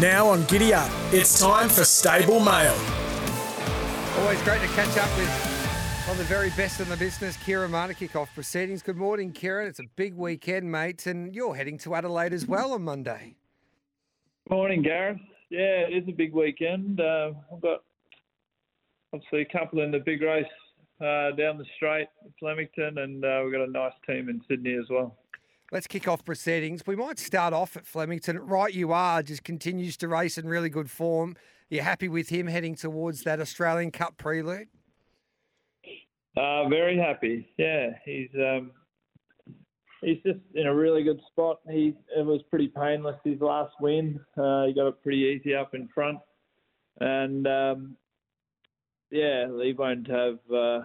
Now on Giddy Up, it's time for Stable Mail. Always great to catch up with one of the very best in the business, Ciaron Maher, kick off proceedings. Good morning, Ciaron. It's a big weekend, mate, and you're heading to Adelaide as well on Monday. Morning, Gareth. Yeah, it is a big weekend. Uh, I've got obviously a couple in the big race uh, down the straight, Flemington, and uh, we've got a nice team in Sydney as well. Let's kick off proceedings. We might start off at Flemington. Right, you are, just continues to race in really good form. You're happy with him heading towards that Australian Cup prelude? Uh, very happy. Yeah, he's um, he's just in a really good spot. He it was pretty painless his last win. Uh, he got it pretty easy up in front, and um, yeah, he won't have uh,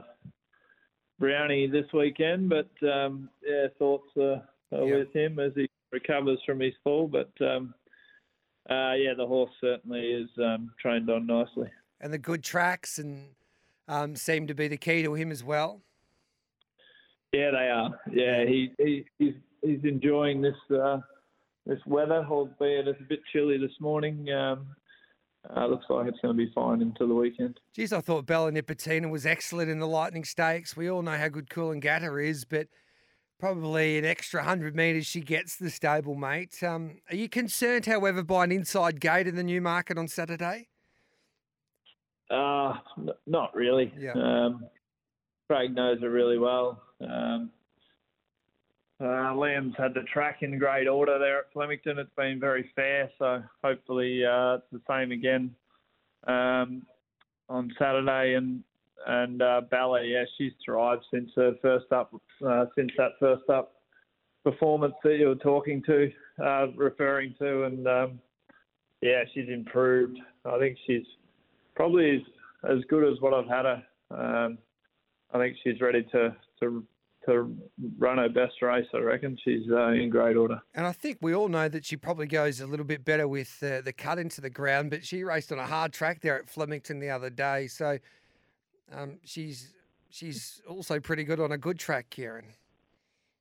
Brownie this weekend, but um, yeah, thoughts are uh, Yeah. with him as he recovers from his fall. But um, uh, yeah, the horse certainly is um, trained on nicely. And the good tracks and um, seem to be the key to him as well. Yeah, they are. Yeah, he, he he's he's enjoying this uh, this weather, albeit it's a bit chilly this morning. Um, uh, looks like it's going to be fine until the weekend. Geez, I thought Bella Nipotina was excellent in the Lightning Stakes. We all know how good Cool and Coolangatta is, but probably an extra 100 metres she gets the stable, mate. Um, are you concerned, however, by an inside gate in the new market on Saturday? Uh, n- not really. Yeah. Um, Craig knows her really well. Um, uh, Liam's had the track in great order there at Flemington. It's been very fair, so hopefully uh, it's the same again um, on Saturday. And and uh, yeah, she's thrived since her first up, uh, since that first up performance that you were talking to, uh, referring to, and um, yeah, she's improved. I think she's probably as, as good as what I've had her. Um, I think she's ready to, to to run her best race. I reckon she's uh, in great order. And I think we all know that she probably goes a little bit better with uh, the cut into the ground, but she raced on a hard track there at Flemington the other day. So um, she's she's also pretty good on a good track, Ciaron.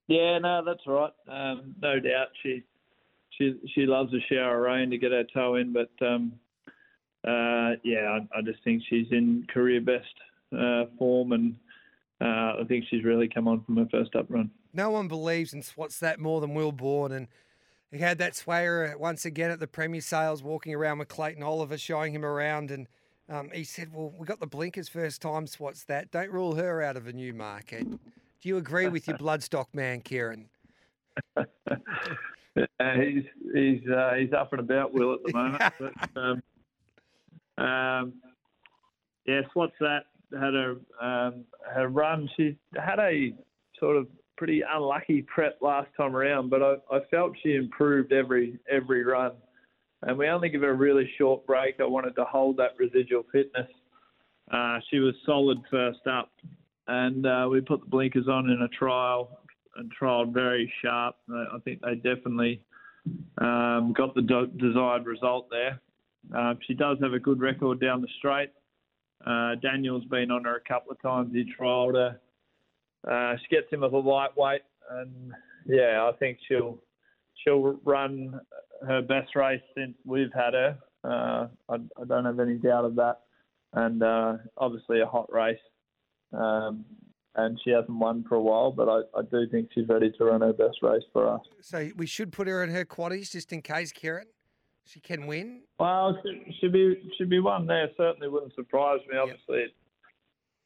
Yeah, no, that's right. Um, no doubt she she she loves a shower of rain to get her toe in, but um, uh, yeah, I, I just think she's in career best uh, form, and uh, I think she's really come on from her first up run. No one believes in What's That more than Will Bourne. And he had that swayer once again at the Premier Sales, walking around with Clayton Oliver, showing him around. And um, he said, Well, we got the blinkers first time, so What's That? Don't rule her out of a new market. Do you agree with your bloodstock man, Ciaron? Uh, he's he's uh, he's up and about Will at the moment. but, um, um, yes, what's that? Had a um, her run. She had a sort of pretty unlucky prep last time around, but I, I felt she improved every every run. And we only give her a really short break. I wanted to hold that residual fitness. Uh, she was solid first up, and uh, we put the blinkers on in a trial and trialled very sharp. I I think they definitely um, got the do- desired result there. Uh, she does have a good record down the straight. Uh, Daniel's been on her a couple of times. He trialled her. Uh, she gets him with a lightweight, and yeah, I think she'll she'll run her best race since we've had her. Uh, I, I don't have any doubt of that. And uh, obviously a hot race. Um, and she hasn't won for a while, but I, I do think she's ready to run her best race for us. So we should put her in her quaddies just in case, Ciaron. She can win. Well, she should be should be one there. Certainly wouldn't surprise me. Obviously, it's,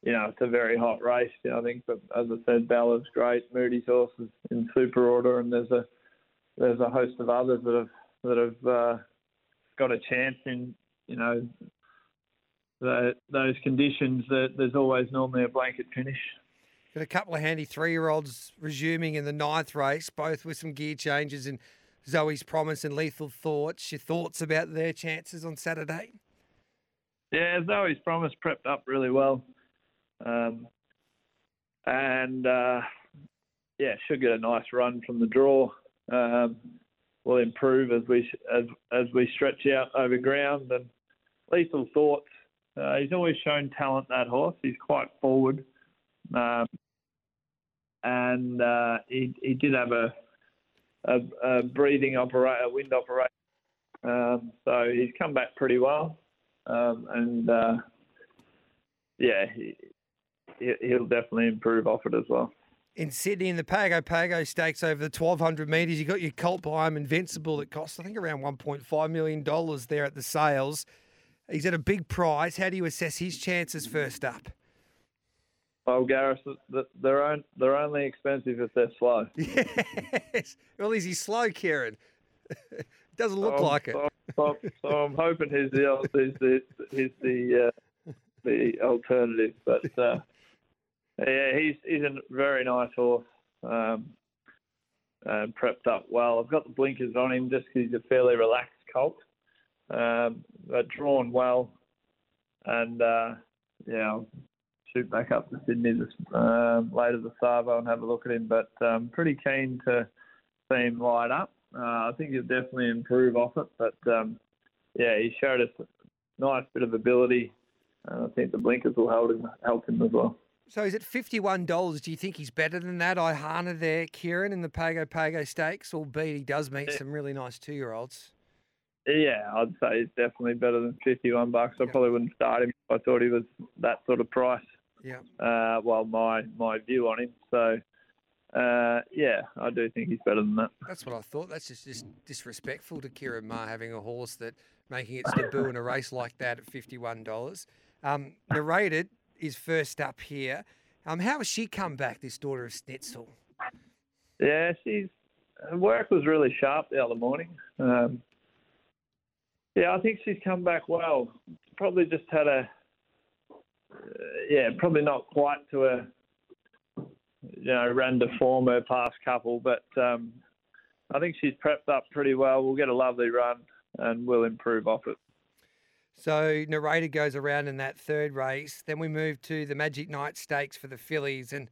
you know it's a very hot race. You know, I think, but as I said, Bella's great. Moody's horse is in super order, and there's a there's a host of others that have that have uh, got a chance in you know the, those conditions. That there's always normally a blanket finish. Got a couple of handy three-year-olds resuming in the ninth race, both with some gear changes and Zoe's Promise and Lethal Thoughts. Your thoughts about their chances on Saturday? Yeah, Zoe's Promise prepped up really well. Um, and uh, yeah, should get a nice run from the draw. Um, will improve as we as as we stretch out over ground. And Lethal Thoughts, uh, he's always shown talent. That horse, he's quite forward, um, and uh, he he did have a a, a breathing operate a wind operation, um, so he's come back pretty well, um, and uh, yeah, he, he'll definitely improve off it as well in Sydney in the Pago Pago Stakes over the 1200 metres. You got your Colt by I Am Invincible that cost, I think, around $1.5 million there at the sales. He's at a big price. How do you assess his chances first up? Well, Gareth, they're, on, they're only expensive if they're slow. Yes. Well, is he slow, Ciaron? Doesn't look so like it. So, so, so, I'm hoping he's the he's the he's the uh, the alternative, but uh, yeah, he's he's a very nice horse. Um, uh, prepped up well. I've got the blinkers on him just because he's a fairly relaxed colt, um, but drawn well. And uh, yeah, I'll shoot back up to Sydney this, um, later this Savo and have a look at him. But um, pretty keen to see him light up. Uh, I think he'll definitely improve off it. But um, yeah, he showed us a nice bit of ability, and I think the blinkers will help him help him as well. So is it fifty-one dollars? Do you think he's better than that? Ihana there, Ciaron, in the Pago Pago Stakes, albeit he does meet yeah. some really nice two-year-olds. Yeah, I'd say he's definitely better than fifty-one bucks. I yeah. probably wouldn't start him. I thought he was that sort of price. Yeah. Uh, well, my my view on him. So, uh, yeah, I do think he's better than that. That's what I thought. That's just, just disrespectful to Ciaron Maher having a horse that making its debut in a race like that at fifty-one dollars. Um, narrated is first up here. Um, how has she come back, this daughter of Snitzel? Yeah, she's her work was really sharp the other morning. Um, yeah, I think she's come back well. Probably just had a, uh, yeah, probably not quite to a, you know, to form her past couple, but um, I think she's prepped up pretty well. We'll get a lovely run and we'll improve off it. So narrator goes around in that third race. Then we move to the Magic Night Stakes for the fillies, and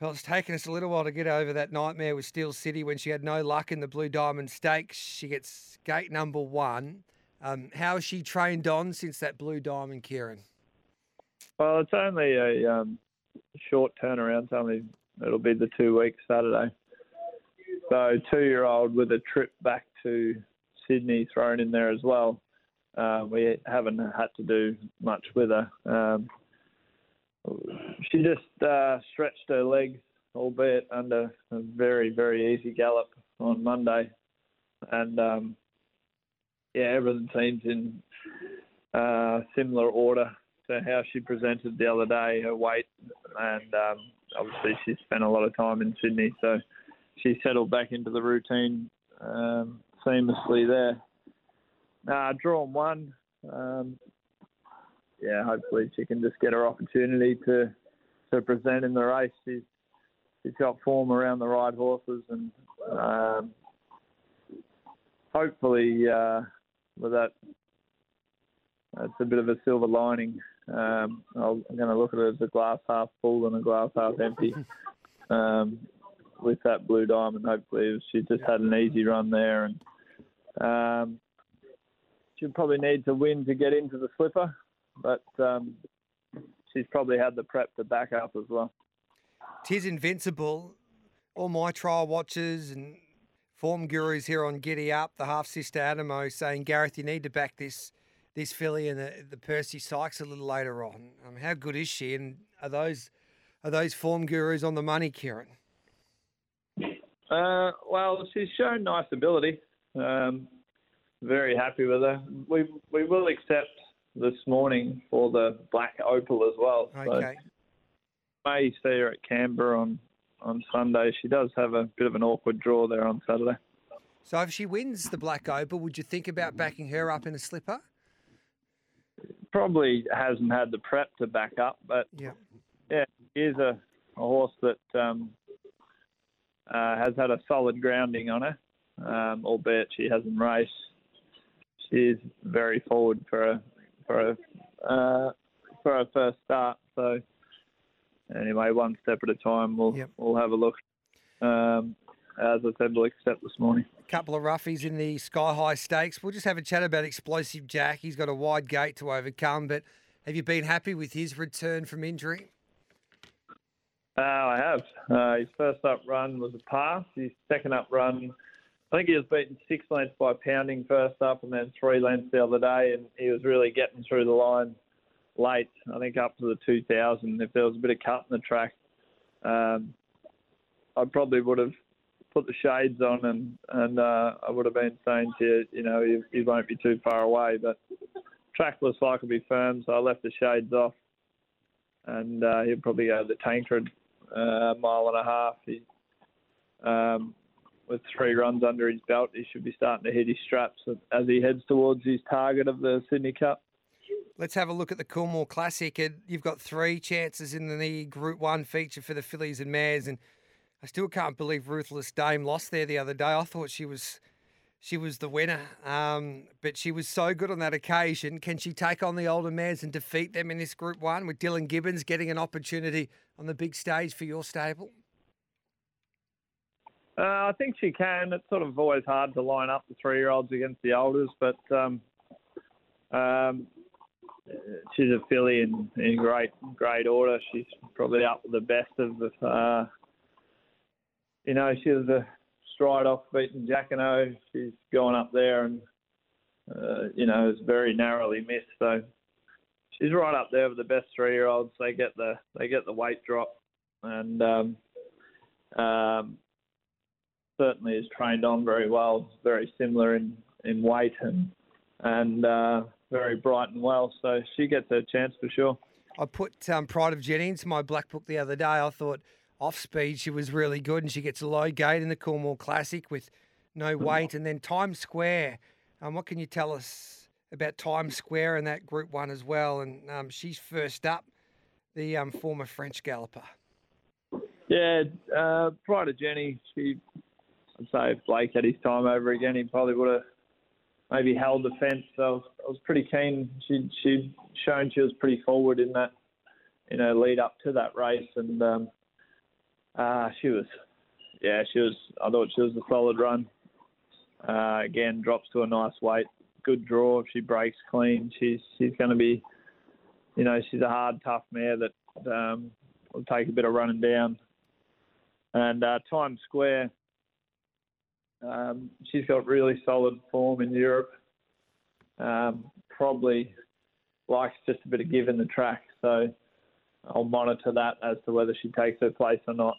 well, it's taken us a little while to get over that nightmare with Steel City when she had no luck in the Blue Diamond Stakes. She gets gate number one. Um, how has she trained on since that Blue Diamond, Ciaron? Well, it's only a um, short turnaround. It's only it'll be the two weeks Saturday. So two-year-old with a trip back to Sydney thrown in there as well. Uh, we haven't had to do much with her. Um, she just uh, stretched her legs, albeit under a very, very easy gallop on Monday. And um, yeah, everything seems in uh, similar order to how she presented the other day, her weight. And um, obviously, she spent a lot of time in Sydney, so she settled back into the routine um, seamlessly there. Nah, drawn one. Um, yeah, hopefully she can just get her opportunity to to present in the race. She's she's got form around the right horses, and um, hopefully uh, with that, it's a bit of a silver lining. Um, i am going to look at it as a glass half full and a glass half empty. Um, with that blue diamond, hopefully she just had an easy run there, and um, she'll probably need to win to get into the slipper, but um, she's probably had the prep to back up as well. Tis invincible. All my trial watchers and form gurus here on Giddy Up, the half sister Adamo, saying Gareth, you need to back this this filly and the, the Percy Sykes a little later on. Um, how good is she? And are those are those form gurus on the money, Ciaron? Uh, well, she's shown nice ability. Um, very happy with her. We we will accept this morning for the black opal as well. Okay. So may see her at Canberra on on Sunday. She does have a bit of an awkward draw there on Saturday. So if she wins the black opal, would you think about backing her up in a slipper? Probably hasn't had the prep to back up, but yeah, yeah, is a, a horse that um, uh, has had a solid grounding on her. um, albeit she hasn't raced. She is very forward for a for a uh, for a first start. So anyway, one step at a time. We'll Yep. we'll have a look. Um, as I said, we'll accept this morning. A couple of roughies in the Sky High Stakes. We'll just have a chat about Explosive Jack. He's got a wide gate to overcome, but have you been happy with his return from injury? Uh, I have. Uh, his first up run was a pass. His second up run, I think he was beaten six lengths by pounding first up and then three lengths the other day, and he was really getting through the line late. I think up to the 2000. If there was a bit of cut in the track, um, I probably would have put the shades on and and uh, I would have been saying to you, you know, he, won't be too far away. But track like it'll be firm, so I left the shades off, and uh, he'll probably go the Tancred uh, mile and a half. He, um, with three runs under his belt, he should be starting to hit his straps as he heads towards his target of the Sydney Cup. Let's have a look at the Coolmore Classic. You've got three chances in the Group 1 feature for the fillies and mares, and I still can't believe Ruthless Dame lost there the other day. I thought she was she was the winner, um, but she was so good on that occasion. Can she take on the older mares and defeat them in this Group 1 with Dylan Gibbons getting an opportunity on the big stage for your stable? Uh, I think she can. It's sort of always hard to line up the three-year-olds against the elders, but um, um, she's a filly in, in great great order. She's probably up with the best of the. Uh, you know, she was a stride off beating Jacquino. She's gone up there and uh, you know is very narrowly missed. So she's right up there with the best three-year-olds. They get the they get the weight drop, and um, um, certainly is trained on very well. It's very similar in, in weight and and uh, very bright and well. So she gets her chance for sure. I put um, Pride of Jenny into my black book the other day. I thought off speed she was really good, and she gets a low gate in the Coolmore Classic with no weight. And then Times Square. Um, what can you tell us about Times Square and that Group One as well? And um, she's first up, the um, former French galloper. Yeah, uh, Pride of Jenny. She, I'd say if Blake had his time over again, he probably would have maybe held the fence. So I was, pretty keen. She she'd shown she was pretty forward in that, you know, lead up to that race, and um, uh, she was, yeah, she was. I thought she was a solid run. Uh, again, drops to a nice weight. Good draw. If she breaks clean, she's she's going to be, you know, she's a hard, tough mare that um, will take a bit of running down. And uh, Times Square, um, she's got really solid form in Europe. Um, probably likes just a bit of give in the track, so I'll monitor that as to whether she takes her place or not.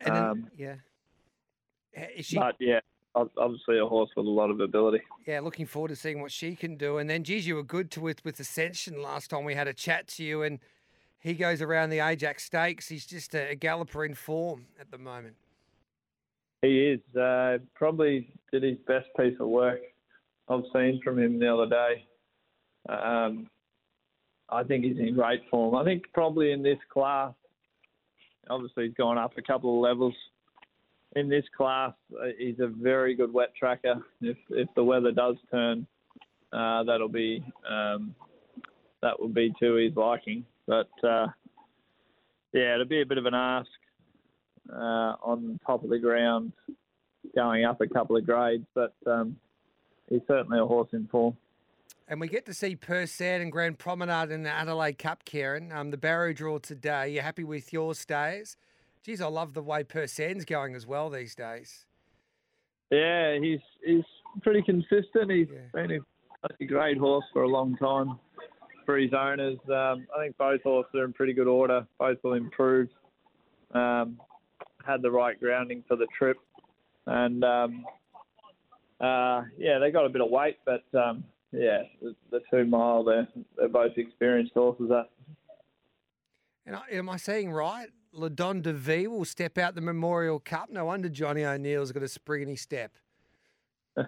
Then- Um, yeah, is she? But yeah, obviously a horse with a lot of ability. Yeah, looking forward to seeing what she can do. And then, geez, you were good to with with Ascension last time we had a chat to you, and he goes around the Ajax Stakes. He's just a, a galloper in form at the moment. He is uh, probably did his best piece of work I've seen from him the other day. Um, I think he's in great form. I think probably in this class, obviously he's gone up a couple of levels. In this class, uh, he's a very good wet tracker. If if the weather does turn, uh, that'll be um, that will be to his liking. But uh, yeah, it'll be a bit of an ask on top of the ground, going up a couple of grades. But um, he's certainly a horse in form. And we get to see Persan and Grand Promenade in the Adelaide Cup, Ciaron. Um, the Barrow draw today. You happy with your stays? Geez, I love the way Persan's going as well these days. Yeah, he's he's pretty consistent. He's Yeah. been a, a great horse for a long time for his owners. Um, I think both horses are in pretty good order. Both will improve. Um, had the right grounding for the trip, and um, uh, yeah, they got a bit of weight, but um, yeah, the, the two mile they're they're both experienced horses. That And I, am I saying right? Ladon de V will step out the Memorial Cup. No wonder Johnny O'Neill's got a spring in his step.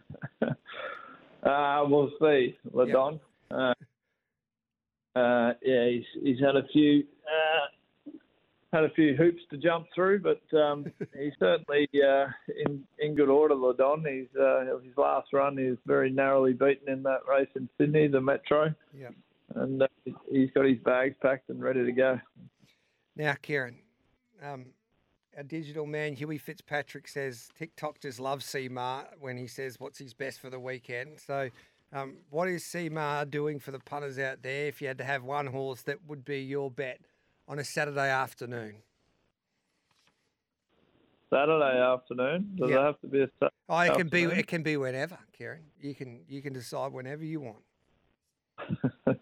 Uh, we'll see, Ladon. Uh, uh, yeah, he's he's had a few uh, had a few hoops to jump through, but um, he's certainly uh, in in good order. Ladon, he's uh, his last run he was very narrowly beaten in that race in Sydney, the Metro. Yeah. And uh, he's got his bags packed and ready to go. Now, Ciaron, um, our digital man Huey Fitzpatrick says TikTok just loves Seamar when he says what's his best for the weekend. So, um, what is Seamar doing for the punters out there? If you had to have one horse that would be your bet on a Saturday afternoon. Saturday afternoon. Does Yeah. it have to be a Saturday Oh, it can be afternoon? it can be whenever, Ciaron. You can you can decide whenever you want.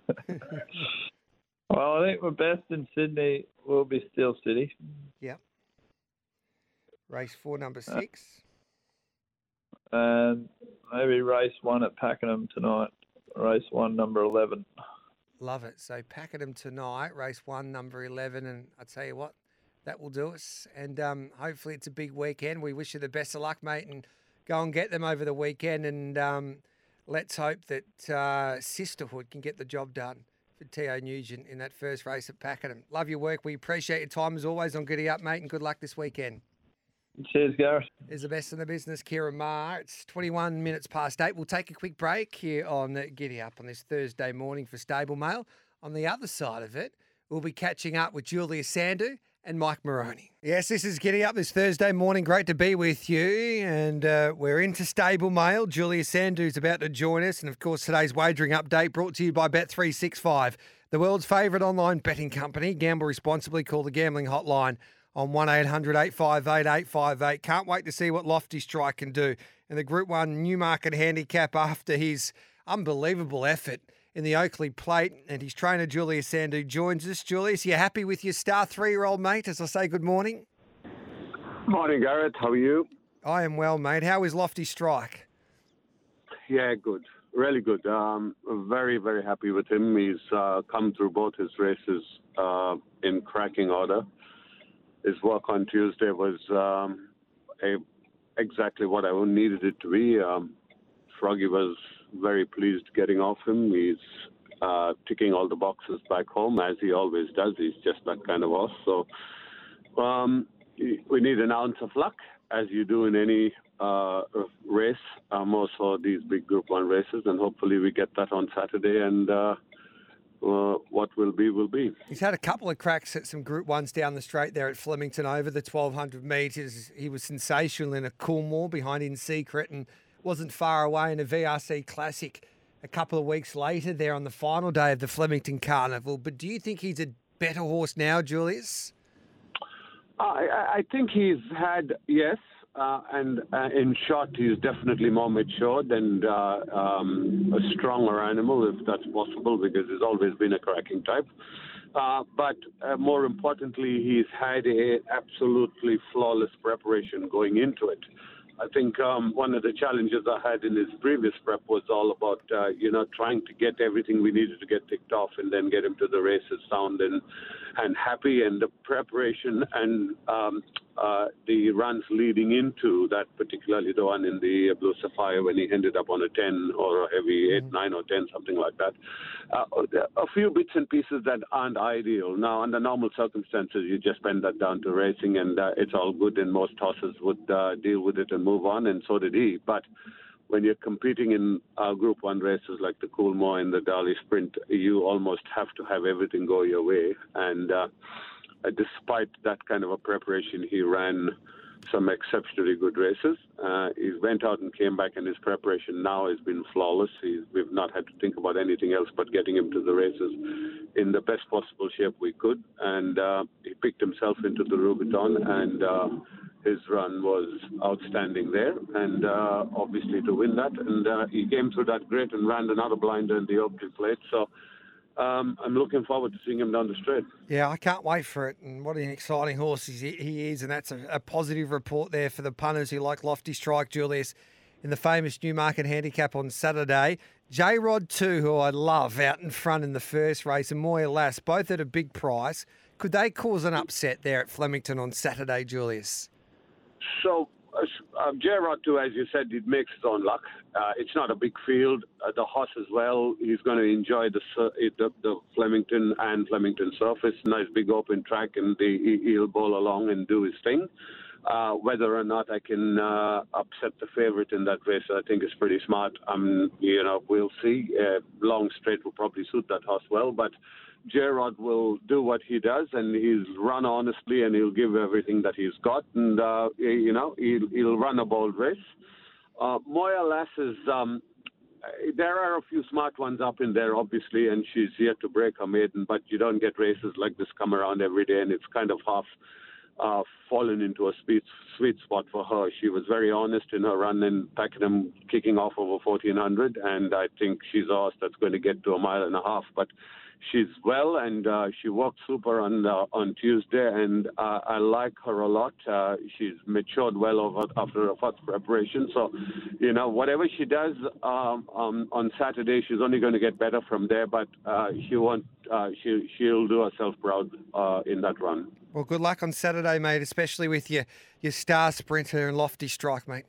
Well, I think my best in Sydney will be Steel City. Yep. Race four, number uh, six. And maybe race one at Pakenham tonight. Race one, number 11. Love it. So Pakenham tonight, race one, number 11. And I tell you what, that will do us. And um, hopefully it's a big weekend. We wish you the best of luck, mate, and go and get them over the weekend. And um, let's hope that uh, Sisterhood can get the job done for T.O. Nugent in that first race at Pakenham. Love your work. We appreciate your time as always on Giddy Up, mate, and good luck this weekend. Cheers, Gareth. is the best in the business, Ciaron Maher. It's 21 minutes past eight. We'll take a quick break here on Giddy Up on this Thursday morning for Stable Mail. On the other side of it, we'll be catching up with Julius Sandu and Mike Moroney. Yes, this is Giddy Up this Thursday morning. Great to be with you. And uh, we're into Stable Mail. Julius Sandu's about to join us. And of course, today's wagering update brought to you by Bet365, the world's favourite online betting company. Gamble responsibly. Call the gambling hotline on 1800 858 858. Can't wait to see what Lofty Strike can do in the Group 1 Newmarket handicap after his unbelievable effort in the Oakleigh Plate. And his trainer, Julius Sandu, joins us. Julius, you happy with your star three year old mate as I say good morning? Morning, Gareth. How are you? I am well, mate. How is Lofty Strike? Yeah, good. Really good. Um, very, very happy with him. He's uh, come through both his races uh, in cracking order. His work on Tuesday was um, a, exactly what I needed it to be. Um, Froggy was very pleased getting off him. He's uh, ticking all the boxes back home, as he always does. He's just that kind of horse. So um, we need an ounce of luck, as you do in any uh, race, uh, more so these big Group 1 races, and hopefully we get that on Saturday, and uh, what will be, will be. He's had a couple of cracks at some Group 1s down the straight there at Flemington over the 1200 metres. He was sensational in a Coolmore behind in Secret and wasn't far away in a VRC Classic a couple of weeks later there on the final day of the Flemington Carnival. But do you think he's a better horse now, Julius? I- I think he's had, yes, uh, and uh, in short, he's definitely more matured and uh, um, a stronger animal, if that's possible, because he's always been a cracking type. Uh, but uh, more importantly, he's had a absolutely flawless preparation going into it. I think um, one of the challenges I had in his previous prep was all about, uh, you know, trying to get everything we needed to get ticked off and then get him to the races sound and, and happy. And the preparation and um, uh, the runs leading into that, particularly the one in the Blue Sapphire when he ended up on a 10 or a heavy 8, 9 or 10, something like that. Uh, a few bits and pieces that aren't ideal. Now, under normal circumstances, you just bend that down to racing and uh, it's all good, and most horses would uh, deal with it and move on, and so did he. But when you're competing in uh, Group 1 races like the Coolmore and the Darley Sprint, you almost have to have everything go your way. And uh, despite that kind of a preparation, he ran some exceptionally good races. Uh, he went out and came back, and his preparation now has been flawless. He's, we've not had to think about anything else but getting him to the races in the best possible shape we could. And uh, he picked himself into the Rubiton, and uh, his run was outstanding there. And uh, obviously to win that, and uh, he came through that great and ran another blinder in the Oakleigh Plate. So. Um, I'm looking forward to seeing him down the straight. Yeah, I can't wait for it. And what an exciting horse he is. And that's a, a positive report there for the punters who like Lofty Strike, Julius, in the famous Newmarket Handicap on Saturday. J Rod, too, who I love out in front in the first race, and Moya Lass, both at a big price. Could they cause an upset there at Flemington on Saturday, Julius? So uh, Gerard too, as you said, it makes his own luck. Uh, it's not a big field. Uh, the horse as well. He's going to enjoy the, the, the Flemington and Flemington surface. Nice big open track, and the, he'll bowl along and do his thing. Uh, whether or not I can uh, upset the favourite in that race, I think is pretty smart. Um, you know, we'll see. Uh, long straight will probably suit that horse well, but Gerard will do what he does, and he'll run honestly, and he'll give everything that he's got, and uh, you know he'll, he'll run a bold race. Uh, Moya Lass is. Um, there are a few smart ones up in there, obviously, and she's yet to break her maiden. But you don't get races like this come around every day, and it's kind of half uh, fallen into a sweet, sweet spot for her. She was very honest in her run in Pakenham, kicking off over 1400, and I think she's a horse that's going to get to a mile and a half. But she's well and uh, she worked super on uh, on Tuesday, and uh, I like her a lot. Uh, she's matured well over after her first preparation. So, you know, whatever she does um, um, on Saturday, she's only going to get better from there. But uh, she won't. Uh, she she'll do herself proud in that run. Well, good luck on Saturday, mate, especially with your your star sprinter and lofty strike, mate.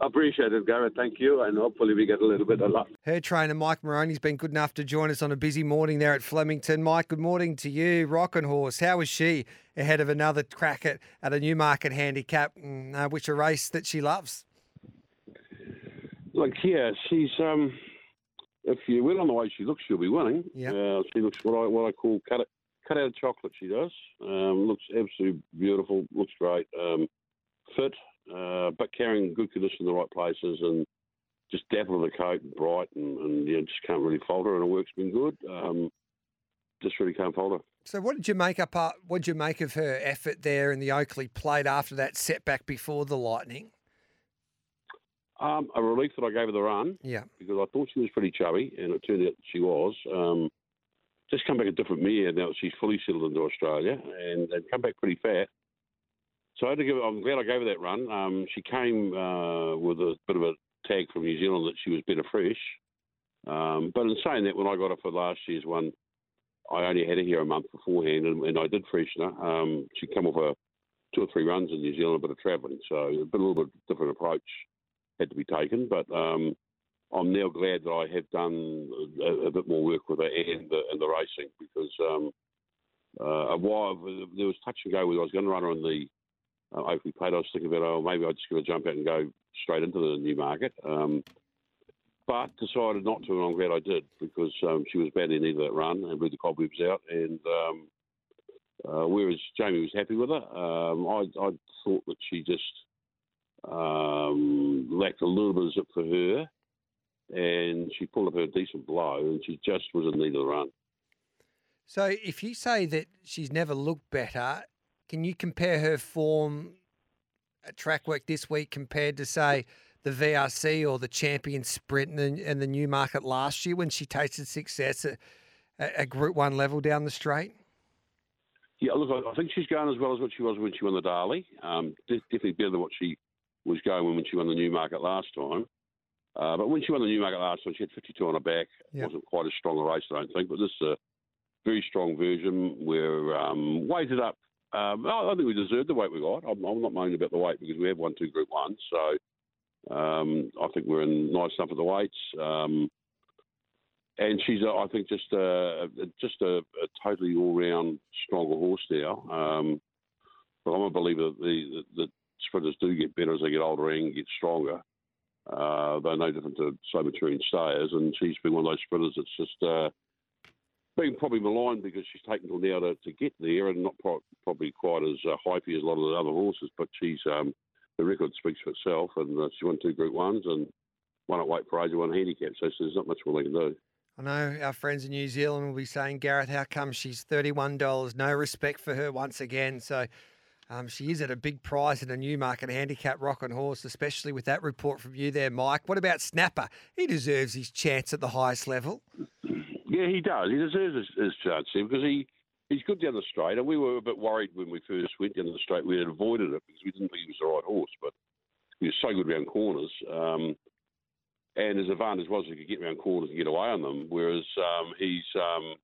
Appreciate it, Gareth. Thank you. And hopefully we get a little bit of luck. Her trainer, Mike Moroney's been good enough to join us on a busy morning there at Flemington. Mike, good morning to you. Roch 'N' Horse, how is she ahead of another crack at, at a Newmarket handicap, mm, uh, which a race that she loves? Look, yeah, she's, um, if you went on the way she looks, she'll be winning. Yeah. Uh, she looks what I, what I call cut, it, cut out of chocolate, she does. Um, looks absolutely beautiful, looks great. Um, fit, uh, but carrying good condition in the right places and just dapple of the coat, bright, and, and you know, just can't really fault her. And her work's been good. Um, just really can't fault her. So, what did you make up? Uh, what did you make of her effort there in the Oakleigh Plate after that setback before the Lightning? Um, a relief that I gave her the run. Yeah. Because I thought she was pretty chubby, and it turned out she was. Um, just come back a different mare now that she's fully settled into Australia, and, and come back pretty fat. So I had to give. I'm glad I gave her that run. Um, she came uh, with a bit of a tag from New Zealand that she was better fresh. Um, but in saying that, when I got her for last year's one, I only had her here a month beforehand, and, and I did freshen her. Um, she'd come off a two or three runs in New Zealand, a bit of travelling, so a, bit, a little bit different approach had to be taken. But um, I'm now glad that I have done a, a, bit more work with her and the, and the racing because um, uh, while there was touch and go with I was going to run her on the uh, Oakleigh Plate, I was thinking about, oh, maybe I'd just give a jump out and go straight into the Newmarket. Um, but decided not to, and I'm glad I did because um, she was badly in need of that run and blew the cobwebs out. And um, uh, whereas Jamie was happy with her, um, I, I, thought that she just um, lacked a little bit of zip for her, and she pulled up her decent blow, and she just was in need of the run. So, if you say that she's never looked better, can you compare her form at track work this week compared to, say, the VRC or the champion sprint and the, and the Newmarket last year when she tasted success at, at Group 1 level down the straight? Yeah, look, I think she's going as well as what she was when she won the Darley. Um, definitely better than what she was going when she won the Newmarket last time. Uh, but when she won the Newmarket last time, she had 52 on her back. Yep. wasn't quite as strong a race, I don't think. But this is a very strong version. We're um, weighted up um, I think we deserved the weight we got. I'm, I'm, not moaning about the weight because we have won two Group Ones, so um, I think we're in nice enough at the weights. Um, and she's, uh, I think, just a just a, a totally all round stronger horse now. Um, but I'm a believer that the, the, the, sprinters do get better as they get older and get stronger. Uh, they're no different to so maturing stayers, and she's been one of those sprinters that's just. Uh, being probably maligned because she's taken till now to, to get there and not pro- probably quite as uh, hypey as a lot of the other horses, but she's um, the record speaks for itself and uh, she won two Group Ones and won at weight for age one handicap, so there's not much more they can do. I know our friends in New Zealand will be saying, Gareth, how come she's $31? No respect for her once again. So um, she is at a big prize in a Newmarket handicap Roch 'N' Horse, especially with that report from you there, Mike. What about Snapper? He deserves his chance at the highest level. Yeah, he does. He deserves his, his chance here because he, he's good down the straight. And we were a bit worried when we first went down the straight. We had avoided it because we didn't think he was the right horse, but he was so good around corners. Um, and his advantage was he could get around corners and get away on them, whereas um, he's um,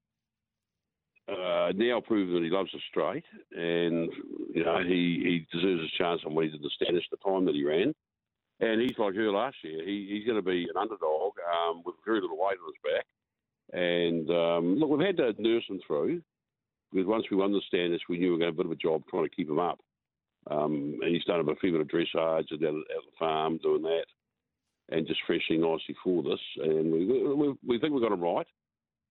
uh, now proven that he loves the straight, and you know he, he deserves his chance on what he did the Standish the time that he ran. And he's like her last year. He, he's going to be an underdog um, with very little weight on his back. And um, look, we've had to nurse him through because once we won the Standish, we knew we were going to have a bit of a job trying to keep him up. Um, and he's done a few bit of dressage and at the farm doing that, and just freshening nicely for this. And we, we, we think we've got him right.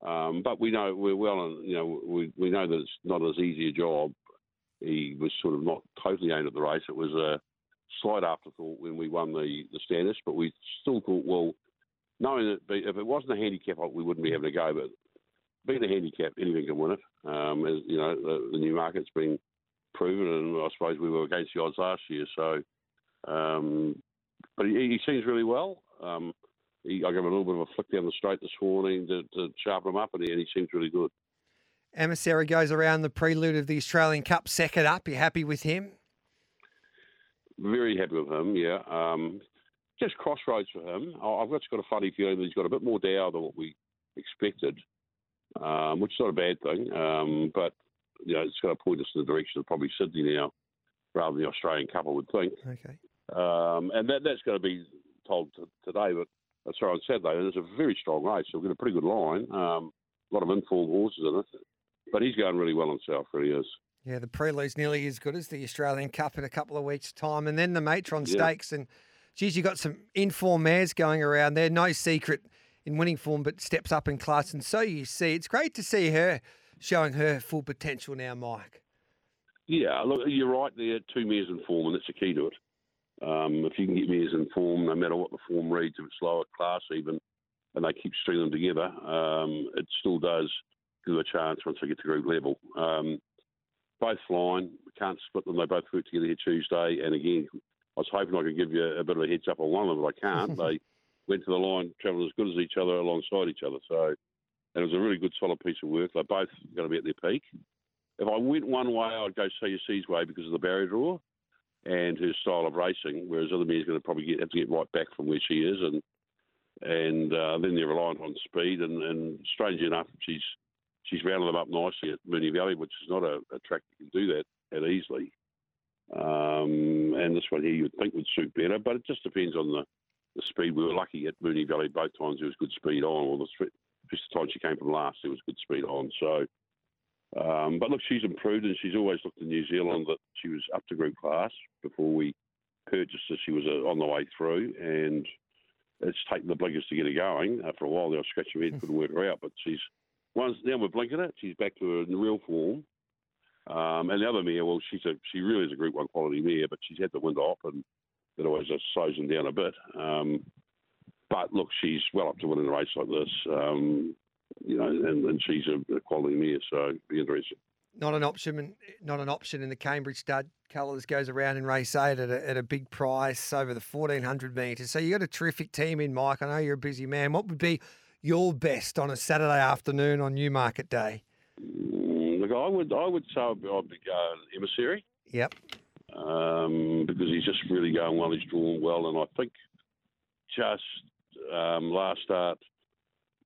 Um, but we know we're well, you know, we, we know that it's not as easy a job. He was sort of not totally aimed at the race. It was a slight afterthought when we won the the but we still thought, well, knowing that if it wasn't a handicap, we wouldn't be having a go. But being a handicap, anything can win it. Um, as you know, the, the new market's been proven, and I suppose we were against the odds last year. So, um, but he, he, seems really well. Um, he, I gave him a little bit of a flick down the straight this morning to, to sharpen him up, and he, and he seems really good. Emissary goes around the prelude of the Australian Cup, second up. You happy with him? Very happy with him. Yeah. Um, just crossroads for him. I've just got a funny feeling that he's got a bit more dow than what we expected, um, which is not a bad thing. Um, but you know, it's going to point us in the direction of probably Sydney now, rather than the Australian Cup, I would think. Okay. Um, and that that's going to be told t- today, but uh, sorry, on Saturday. And it's a very strong race. So we've got a pretty good line. Um, a lot of informed horses in it, but he's going really well himself. Really is. Yeah, the prelude's nearly as good as the Australian Cup in a couple of weeks' time, and then the Matron Yeah. Stakes. And geez, you got some informed mares going around there. No secret in winning form, but steps up in class. And so you see, it's great to see her showing her full potential now, Mike. Yeah, look, you're right. There, two mares in form, and that's the key to it. Um, if you can get mares in form, no matter what the form reads, if it's lower class even, and they keep stringing them together, um, it still does give a chance once they get to group level. Um, both flying, We can't split them. They both work together here Tuesday, and again, I was hoping I could give you a bit of a heads up on one of them, but I can't. they went to the line, travelled as good as each other alongside each other. So, and it was a really good, solid piece of work. They're both going to be at their peak. If I went one way, I'd go CSC's way because of the barrier draw and her style of racing, whereas other is going to probably get, have to get right back from where she is, and and uh, then they're reliant on speed. And, and strangely enough, she's she's rounded them up nicely at Moonee Valley, which is not a, a track that can do that that easily. Um, and this one here you would think would suit better, but it just depends on the, the speed. We were lucky at Moonee Valley both times there was good speed on, or the the time she came from last there was good speed on. So, um, but look, she's improved, and she's always looked in New Zealand that she was up to group class before we purchased her. She was uh, on the way through, and it's taken the blinkers to get her going. Uh, for a while, they were scratching her head, couldn't work her out, but she's once now we're blinking it, she's back to her real form. Um, and the other mare, well, she's a she really is a Group One quality mare, but she's had the wind off, and that always just slows them down a bit. Um, but look, she's well up to winning a race like this, um, you know, and, and she's a, a quality mare, so be interesting. Not an option, not an option in the Cambridge Stud colours goes around in race eight at a, at a big price over the fourteen hundred metres. So you got a terrific team in, Mike. I know you're a busy man. What would be your best on a Saturday afternoon on Newmarket Day? Mm, I would I would say I'd be I'd be going emissary Yep. um, because he's just really going well. He's drawn well, and I think just um, last start,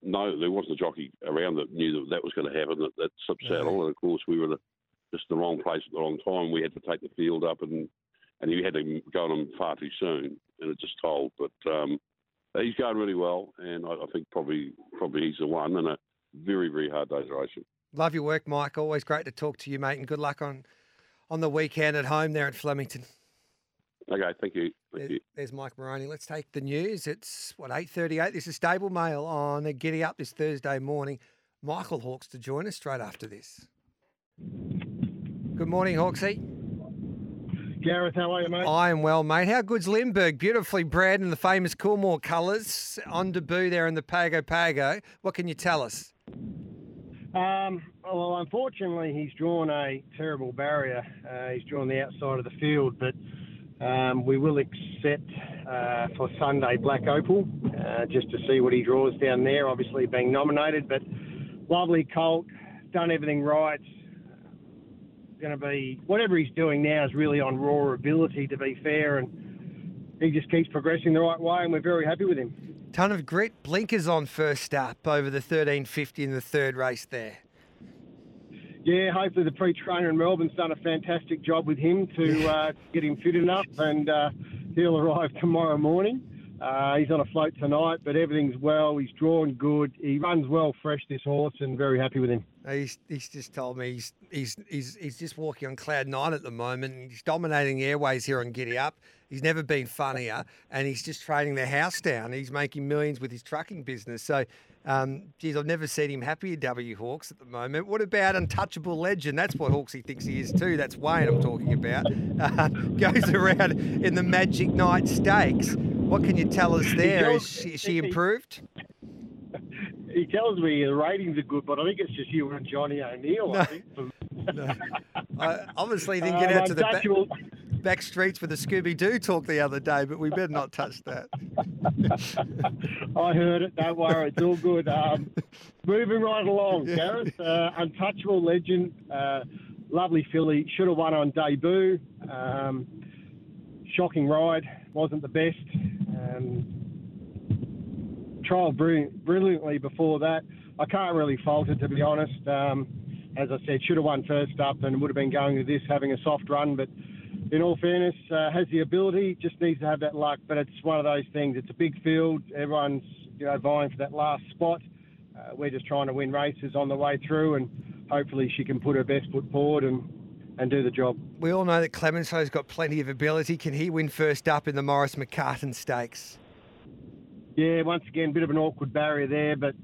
no, there wasn't a jockey around that knew that that was going to happen. That, that slip saddle, and of course we were the, just the wrong place at the wrong time. We had to take the field up, and and he had to go on him far too soon, and it just told. But um, he's going really well, and I, I think probably probably he's the one, and a very very hard day's racing. Love your work, Mike. Always great to talk to you, mate, and good luck on on the weekend at home there at Flemington. Okay, thank you. Thank There's, you. there's Mike Moroney. Let's take the news. It's what eight thirty-eight. This is Stable Mail on a Giddy Up this Thursday morning. Michael Hawkes to join us straight after this. Good morning, Hawksy. Gareth, how are you, mate? I am well, mate. How good's Lindbergh? Beautifully bred in the famous Coolmore colours on debut there in the Pago Pago. What can you tell us? Um, well, unfortunately, he's drawn a terrible barrier. Uh, he's drawn the outside of the field, but um, we will accept uh, for Sunday Black Opal uh, just to see what he draws down there. Obviously, being nominated, but lovely colt, done everything right. Going to be whatever he's doing now is really on raw ability, to be fair, and he just keeps progressing the right way, and we're very happy with him. Ton of grit. Blinkers on first up over the 1350 in the third race there. Yeah, hopefully the pre-trainer in Melbourne's done a fantastic job with him to uh, get him fit enough, and uh, he'll arrive tomorrow morning. Uh, he's on a float tonight, but everything's well. He's drawn good. He runs well, fresh this horse, and very happy with him. He's, he's just told me he's, he's he's he's just walking on cloud nine at the moment. He's dominating airways here on Giddy Up. He's never been funnier, and he's just trading the house down. He's making millions with his trucking business. So, um, geez, I've never seen him happy at W Hawks at the moment. What about untouchable legend? That's what Hawksy thinks he is too. That's Wayne I'm talking about. Uh, goes around in the Magic Night Stakes. What can you tell us there? Is she, is she improved? He tells me the ratings are good, but I think it's just you and Johnny O'Neill. I think. No. I obviously didn't get out to the back, Untouchable- back streets with the Scooby Doo talk the other day, but we better not touch that. I heard it. Don't worry, it's all good. Um, moving right along, Gareth. Uh, untouchable legend, uh, lovely filly. Should have won on debut. Um, shocking ride. Wasn't the best. Um, brilliant, brilliantly before that. I can't really fault it to be honest. Um, as I said, should have won first up and would have been going to this having a soft run, but in all fairness, uh, has the ability, just needs to have that luck. But it's one of those things. It's a big field. Everyone's you know vying for that last spot. Uh, we're just trying to win races on the way through, and hopefully she can put her best foot forward and and do the job. We all know that Clemenceau's got plenty of ability. Can he win first up in the Maurice McCarten Stakes? Yeah, once again, bit of an awkward barrier there, but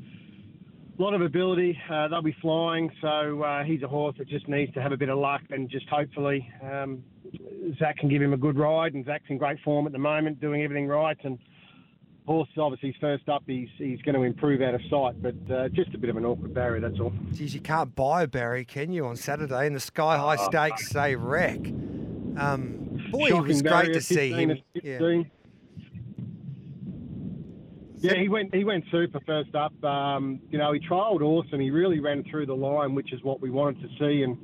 a lot of ability. Uh, they'll be flying, so uh, he's a horse that just needs to have a bit of luck and just hopefully um, Zach can give him a good ride. And Zach's in great form at the moment, doing everything right. And horse, obviously, first up. He's he's going to improve out of sight, but uh, just a bit of an awkward barrier. That's all. Geez, you can't buy a Barry, can you, on Saturday? In the Sky High Stakes, they wreck. Um, boy, it was great to see him. Yeah. Yeah, he went he went super first up. Um, you know, he trialled awesome. He really ran through the line, which is what we wanted to see. And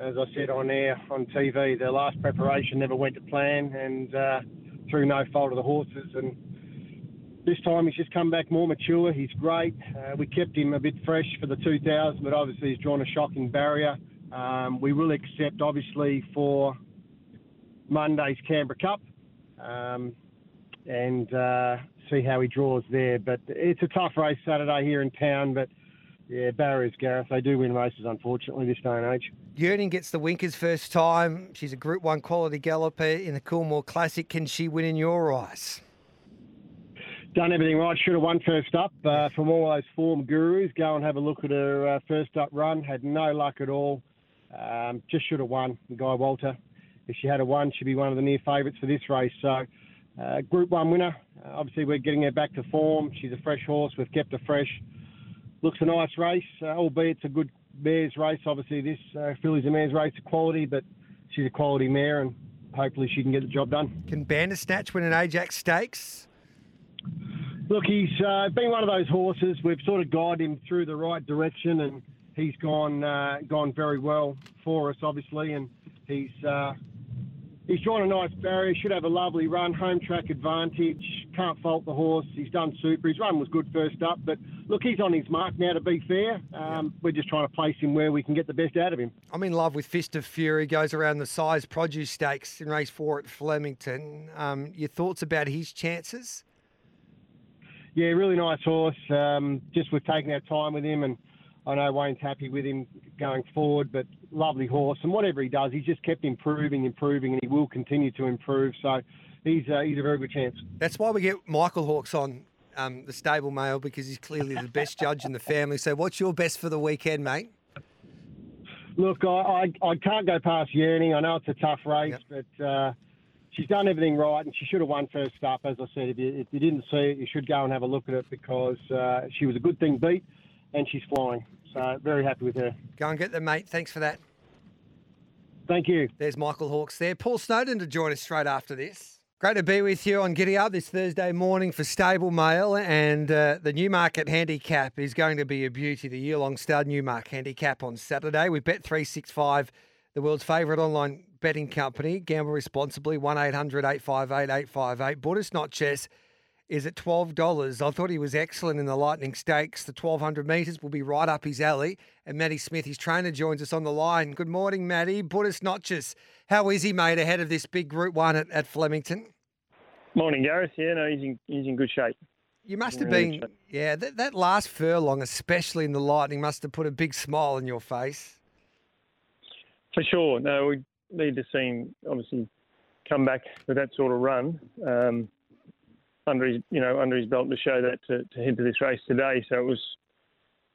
as I said on air on TV, the last preparation never went to plan, and uh, through no fault of the horses. And this time he's just come back more mature. He's great. Uh, we kept him a bit fresh for the 2000, but obviously he's drawn a shocking barrier. Um, we will accept, obviously, for Monday's Canberra Cup. Um, and uh, see how he draws there. But it's a tough race Saturday here in town. But yeah, barriers, Gareth. They do win races, unfortunately, this day and age. Yearning gets the Winkers first time. She's a Group 1 quality galloper in the Coolmore Classic. Can she win in your eyes? Done everything right. Should have won first up. Uh, from all those form gurus, go and have a look at her uh, first up run. Had no luck at all. Um, just should have won. The guy Walter. If she had a won, she'd be one of the near favourites for this race. So. Uh, group one winner. Uh, obviously, we're getting her back to form. She's a fresh horse. We've kept her fresh. Looks a nice race, uh, albeit it's a good mare's race. Obviously, this uh, filly's a mare's race of quality, but she's a quality mare, and hopefully she can get the job done. Can Bandersnatch win an Ajax Stakes? Look, he's uh, been one of those horses. We've sort of guided him through the right direction, and he's gone uh, gone very well for us, obviously. And he's uh, he's drawn a nice barrier. Should have a lovely run, home track advantage. Can't fault the horse. He's done super. His run was good first up, but look, he's on his mark now. To be fair, um, we're just trying to place him where we can get the best out of him. I'm in love with Fist of Fury. Goes around the Sires' Produce stakes in race four at Flemington. Um, your thoughts about his chances? Yeah, really nice horse. Um, just we've taken our time with him, and I know Wayne's happy with him going forward. But lovely horse, and whatever he does, he's just kept improving, improving, and he will continue to improve. So he's uh, he's a very good chance. That's why we get Michael Hawkes on um, the stable mail because he's clearly the best judge in the family. So, what's your best for the weekend, mate? Look, I, I, I can't go past Yearning. I know it's a tough race, but uh, she's done everything right, and she should have won first up. As I said, if you, if you didn't see it, you should go and have a look at it because uh, she was a good thing beat, and she's flying. So very happy with her. Go and get them, mate. Thanks for that. Thank you. There's Michael Hawkes there. Paul Snowden to join us straight after this. Great to be with you on Giddy Up this Thursday morning for Stable Mail. And uh, the Newmarket Handicap is going to be a beauty. The Yulong Stud Newmarket Handicap on Saturday. We bet 365, the world's favourite online betting company. Gamble responsibly, 1 800 858 858. Buenos Noches is at $12. I thought he was excellent in the Lightning Stakes. The 1200 metres will be right up his alley. And Matty Smith, his trainer, joins us on the line. Good morning, Matty. Buenos Noches. How is he, mate, ahead of this big Group 1 at, at Flemington? Morning, Gareth. Yeah, no, he's in, he's in good shape. You must have been, yeah, that, that last furlong, especially in the Lightning, must have put a big smile on your face. For sure. No, we need to see him, obviously, come back with that sort of run. Um, under his, you know, under his belt to show that to, to head to this race today. So it was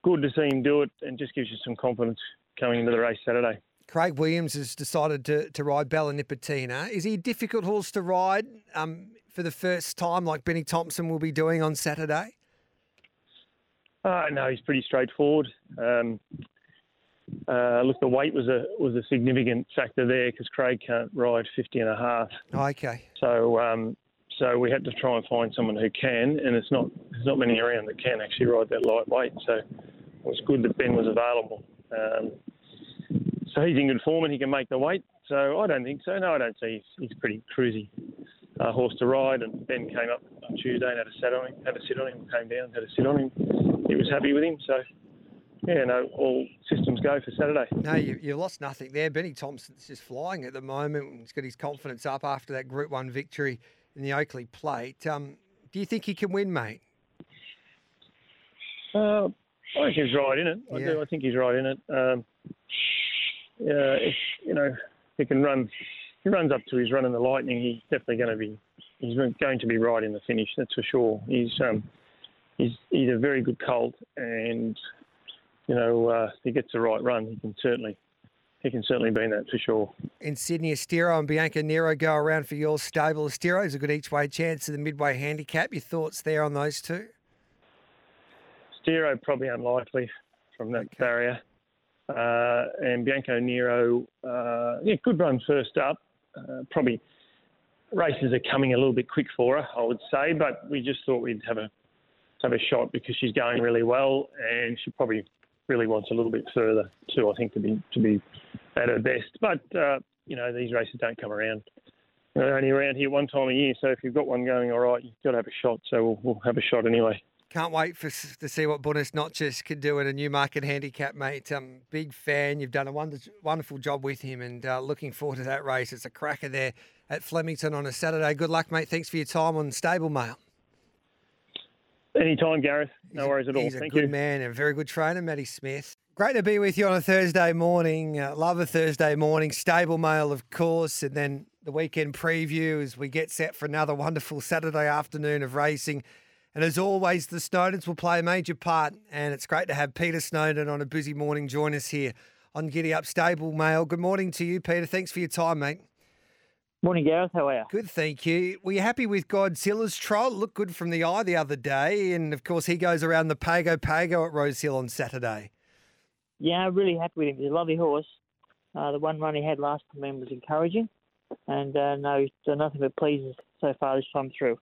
good to see him do it, and just gives you some confidence coming into the race Saturday. Craig Williams has decided to, to ride Bella Nipotina. Is he a difficult horse to ride um, for the first time, like Benny Thompson will be doing on Saturday? Uh, no, he's pretty straightforward. Um, uh, look, the weight was a was a significant factor there because Craig can't ride 50 and a half. Okay. So um, so we had to try and find someone who can, and it's not there's not many around that can actually ride that lightweight. So it was good that Ben was available. Um, so he's in good form and he can make the weight. So I don't think so. No, I don't see he's, he's pretty cruisy uh, horse to ride. And Ben came up on Tuesday and had a sit on him, had a sit on him, came down, had a sit on him. He was happy with him. So yeah, no, all systems go for Saturday. No, you, you lost nothing there. Benny Thompson's just flying at the moment. He's got his confidence up after that Group One victory in the Oakleigh Plate. Um, do you think he can win, mate? Uh, I think he's right in it. I Yeah. do. I think he's right in it. Um, yeah, if you know he can run, he runs up to his run in the Lightning. He's definitely going to be. He's going to be right in the finish. That's for sure. He's um, he's he's a very good colt, and you know uh, if he gets the right run, he can certainly he can certainly be in that for sure. In Sydney, Estero and Bianca Nero go around for your stable. Estero's a good each way chance of the midway handicap. Your thoughts there on those two? Stero probably unlikely from that barrier. Uh, and Bianco Nero, uh, yeah, good run first up. Uh, probably races are coming a little bit quick for her, I would say, but we just thought we'd have a have a shot because she's going really well, and she probably really wants a little bit further too. I think to be to be at her best. But uh, you know these races don't come around. They're only around here one time a year, so if you've got one going all right, you've got to have a shot. So we'll, we'll have a shot anyway. Can't wait for to see what Buenos Noches can do in a Newmarket handicap, mate. Um, big fan. You've done a wonder, wonderful job with him, and uh, looking forward to that race. It's a cracker there at Flemington on a Saturday. Good luck, mate. Thanks for your time on Stable Mail. Anytime, Gareth. No worries at all. He's a Thank good you. man and a very good trainer, Matty Smith. Great to be with you on a Thursday morning. Uh, love a Thursday morning. Stable mail, of course, and then the weekend preview as we get set for another wonderful Saturday afternoon of racing. And as always, the Snowdens will play a major part. And it's great to have Peter Snowden on a busy morning join us here on Giddy Up Stable Mail. Good morning to you, Peter. Thanks for your time, mate. Morning, Gareth. How are you? Good, thank you. Were you happy with Godzilla's trial? Looked good from the eye the other day. And of course, he goes around the Pago Pago at Rose Hill on Saturday. Yeah, really happy with him. He's a lovely horse. Uh, the one run he had last time was encouraging, and uh, no, he's done nothing but pleases so far this time through.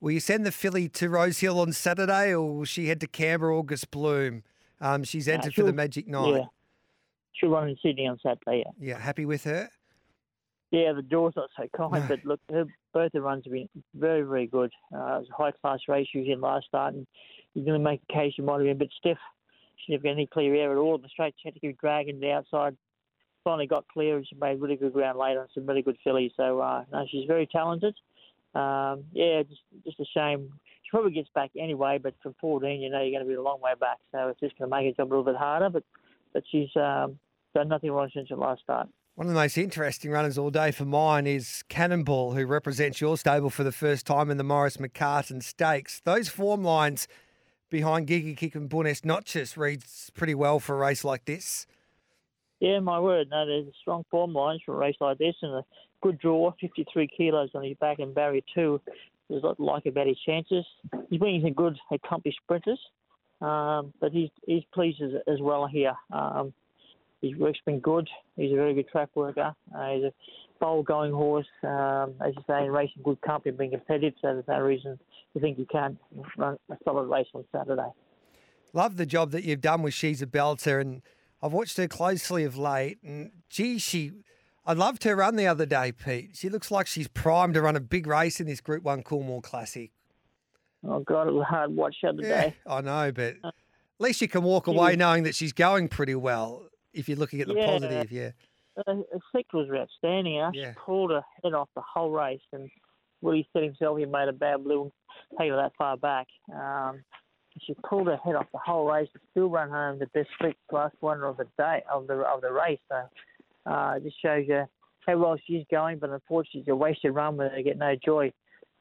Will you send the filly to Rose Hill on Saturday, or will she head to Canberra August Bloom? Um, she's entered for the Magic Night. Yeah, she'll run in Sydney on Saturday. Yeah, Yeah, happy with her? Yeah. The draw's not so kind, but look, her, both the runs have been very, very good. Uh, it was a high class race she was in last start, and you're going to make a case she might have been a bit stiff. She didn't get any clear air at all. The straight she had to keep dragging the outside. Finally got clear, and she made really good ground later on some really good fillies. So uh, no, she's very talented. Um, yeah, just just a shame. She probably gets back anyway, but from 14, you know, you're going to be a long way back. So it's just going to make her job a little bit harder. But but she's um, done nothing wrong since her last start. One of the most interesting runners all day for mine is Cannonball, who represents your stable for the first time in the Maurice McCarten Stakes. Those form lines behind Gigi Kick and Buenos Noches reads pretty well for a race like this. Yeah, my word. No, there's strong form lines for a race like this, and a good draw, 53 kilos on his back and barrier two. There's a lot to like about his chances. He's bringing some good, accomplished sprinters, um, but he's he's pleased as, as well here. Um, his work's been good. He's a very good track worker. Uh, he's a bowl going horse. Um, as you say, in racing good company, being competitive, so there's no reason to think you can't run a solid race on Saturday. Love the job that you've done with She's a Belter, and I've watched her closely of late. And gee, she, I loved her run the other day, Pete. She looks like she's primed to run a big race in this Group One Coolmore Classic. Oh God, it was a hard watch the other Yeah, day. I know, but at least you can walk away knowing that she's going pretty well. If you're looking at the Yeah. positive, yeah. Uh, her six was outstanding. Huh? Yeah. She pulled her head off the whole race, and Willie said himself he made a bad blue take her that far back. Um, she pulled her head off the whole race and still run home the best street class winner of the day of the of the race. So uh, it just shows you how well she's going, but unfortunately it's a wasted run where they get no joy.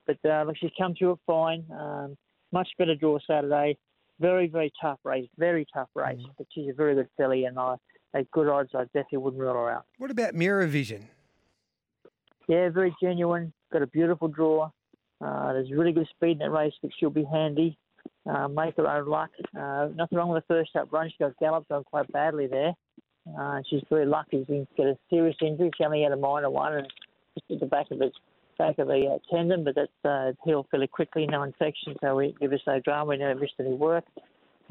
But uh, look, she's come through it fine. Um, much better draw Saturday. Very very tough race, very tough race. But she's a very good filly, and I at good odds I definitely wouldn't rule her out. What about Mirror Vision? Yeah, very genuine. Got a beautiful draw. Uh, there's really good speed in that race, but she'll be handy. Uh, make her own luck. Uh, nothing wrong with the first up run. She got galloped on quite badly there. Uh, she's very lucky. She didn't get a serious injury. She only had a minor one and just at the back of the back of the uh, tendon, but that's uh, healed fairly quickly. No infection, so we give us no drama. We never missed any work.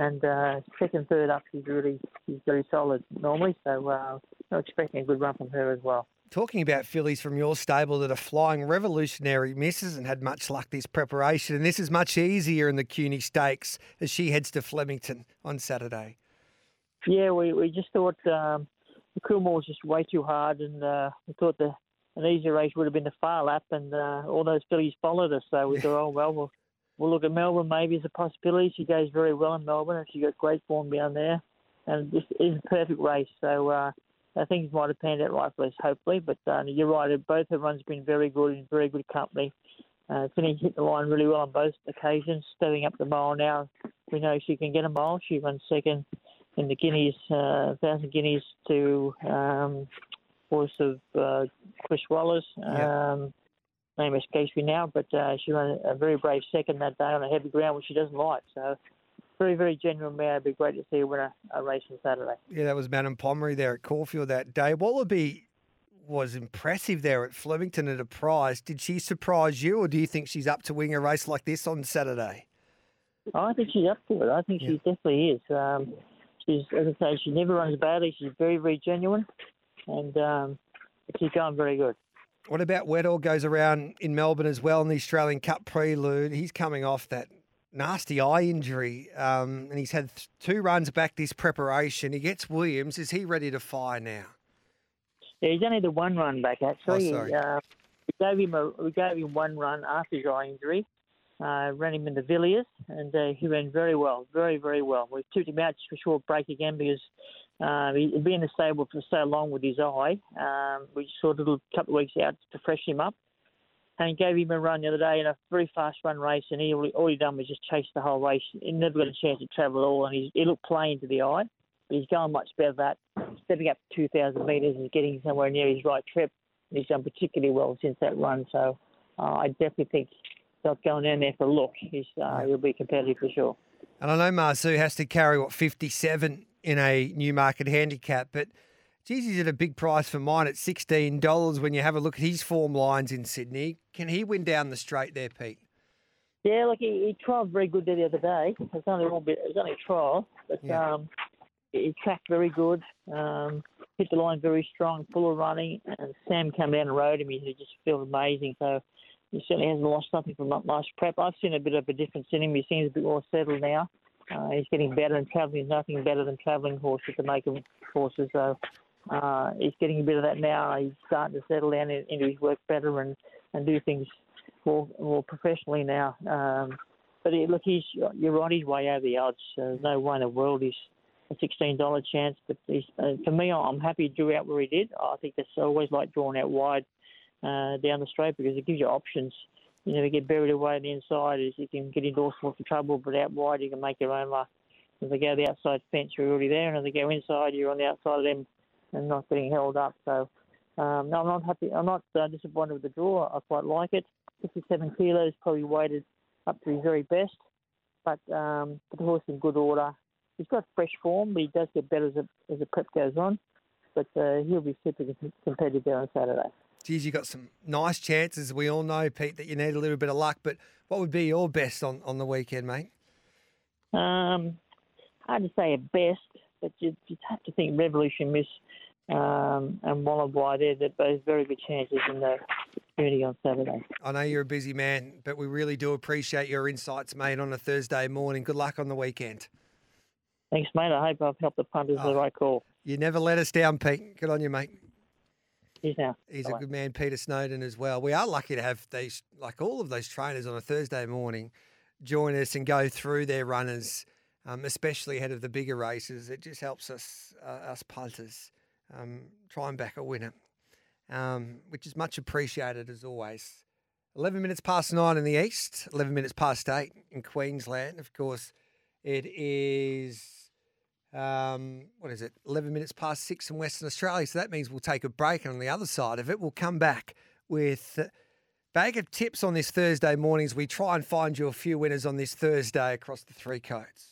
And uh, second, third up, she's really she's very solid normally. So uh, I'm expecting a good run from her as well. Talking about fillies from your stable that are flying revolutionary misses and had much luck this preparation, and this is much easier in the Kewney Stakes as she heads to Flemington on Saturday. Yeah, we, we just thought um, the Coolmore was just way too hard, and uh, we thought the an easier race would have been the Phar Lap, and uh, all those fillies followed us. So we thought, oh well, we'll we'll look at Melbourne maybe as a possibility. She goes very well in Melbourne, and she got great form down there, and this is a perfect race. So uh, I think it might have panned out right for us, hopefully. But uh, you're right, both her runs have been very good in very good company. Uh, Finny hit the line really well on both occasions, stepping up the mile now. We know she can get a mile. She runs second in the Guineas, uh, thousand Guineas to um, horse of uh, Chris Waller. Yeah. Name escapes me now, but uh, she ran a very brave second that day on a heavy ground, which she doesn't like. So very, very genuine mare. It'd be great to see her win a, a race on Saturday. Yeah, that was Madame Pommery there at Caulfield that day. Wallaby was impressive there at Flemington at a prize. Did she surprise you, or do you think she's up to winning a race like this on Saturday? I think she's up to it. I think she definitely is. Um, she's, as I say, she never runs badly. She's very, very genuine, and um, she's going very good. What about Weddell goes around in Melbourne as well in the Australian Cup prelude? He's coming off that nasty eye injury, um, and he's had th- two runs back this preparation. He gets Williams. Is he ready to fire now? Yeah, he's only the one run back actually. Oh. Uh, we gave him a we gave him one run after his eye injury. Uh, ran him in the Villiers, and uh, he ran very well, very very well. We took him out just for a short break again because uh, he- he'd been in the stable for so long with his eye. Um, we just saw a little couple of weeks out to freshen him up, and gave him a run the other day in a very fast run race, and he all, all he done was just chase the whole race. He never got a chance to travel at all, and he, he looked plain to the eye. But he's going much better than that. Stepping up to 2,000 metres and getting somewhere near his right trip. And he's done particularly well since that run. So uh, I definitely think not going down there for a look. He's, uh, He'll be competitive for sure. And I know Marsu has to carry what fifty-seven in a Newmarket handicap, but geez, he's at a big price for mine at sixteen dollars. When you have a look at his form lines in Sydney, can he win down the straight there, Pete? Yeah, look, he, he trialled very good there the other day. It was only a little bit, it was only a trial, but Yeah. um, he tracked very good. Um, hit the line very strong, full of running, and Sam came down and rode him. He just felt amazing. So he certainly hasn't lost nothing from that last prep. I've seen a bit of a difference in him. He seems a bit more settled now. Uh, he's getting better and travelling. Nothing better than travelling horses to make him horses. So uh, he's getting a bit of that now. He's starting to settle down in- into his work better and, and do things more more professionally now. Um, but he, look, he's you're right. He's way over the odds. Uh, no way in the world he's a sixteen dollar chance. But he's, uh, for me, I'm happy he drew out where he did. I think that's always like drawing out wide uh, down the straight because it gives you options. You never get buried away on the inside. Is you can get into all sorts of trouble, but out wide you can make your own luck. If they go the outside fence, you're already there, and if they go inside, you're on the outside of them and not getting held up. So um, no, I'm not happy. I'm not uh, disappointed with the draw. I quite like it. 57 kilos, probably weighted up to his very best. But um, but the horse in good order. He's got fresh form, but he does get better as the, as the prep goes on. But uh, he'll be super competitive there on Saturday. Geez, you got some nice chances. We all know, Pete, that you need a little bit of luck. But what would be your best on, on the weekend, mate? Um, hard to say a best, but you'd, you'd have to think Revolution Miss um, and Wallaby there. They're both very good chances in the opportunity on Saturday. I know you're a busy man, but we really do appreciate your insights, mate, on a Thursday morning. Good luck on the weekend. Thanks, mate. I hope I've helped the punters with the Oh. right call. You never let us down, Pete. Good on you, mate. Cheers now. He's a good man, Peter Snowden, as well. We are lucky to have these, like all of those trainers on a Thursday morning, join us and go through their runners, um, especially ahead of the bigger races. It just helps us, uh, us punters, um, try and back a winner, um, which is much appreciated as always. 11 minutes past nine in the east, 11 minutes past eight in Queensland. Of course, it is um, what is it? 11 minutes past six in Western Australia. So that means we'll take a break. And on the other side of it, we'll come back with a bag of tips on this Thursday morning as we try and find you a few winners on this Thursday across the three codes.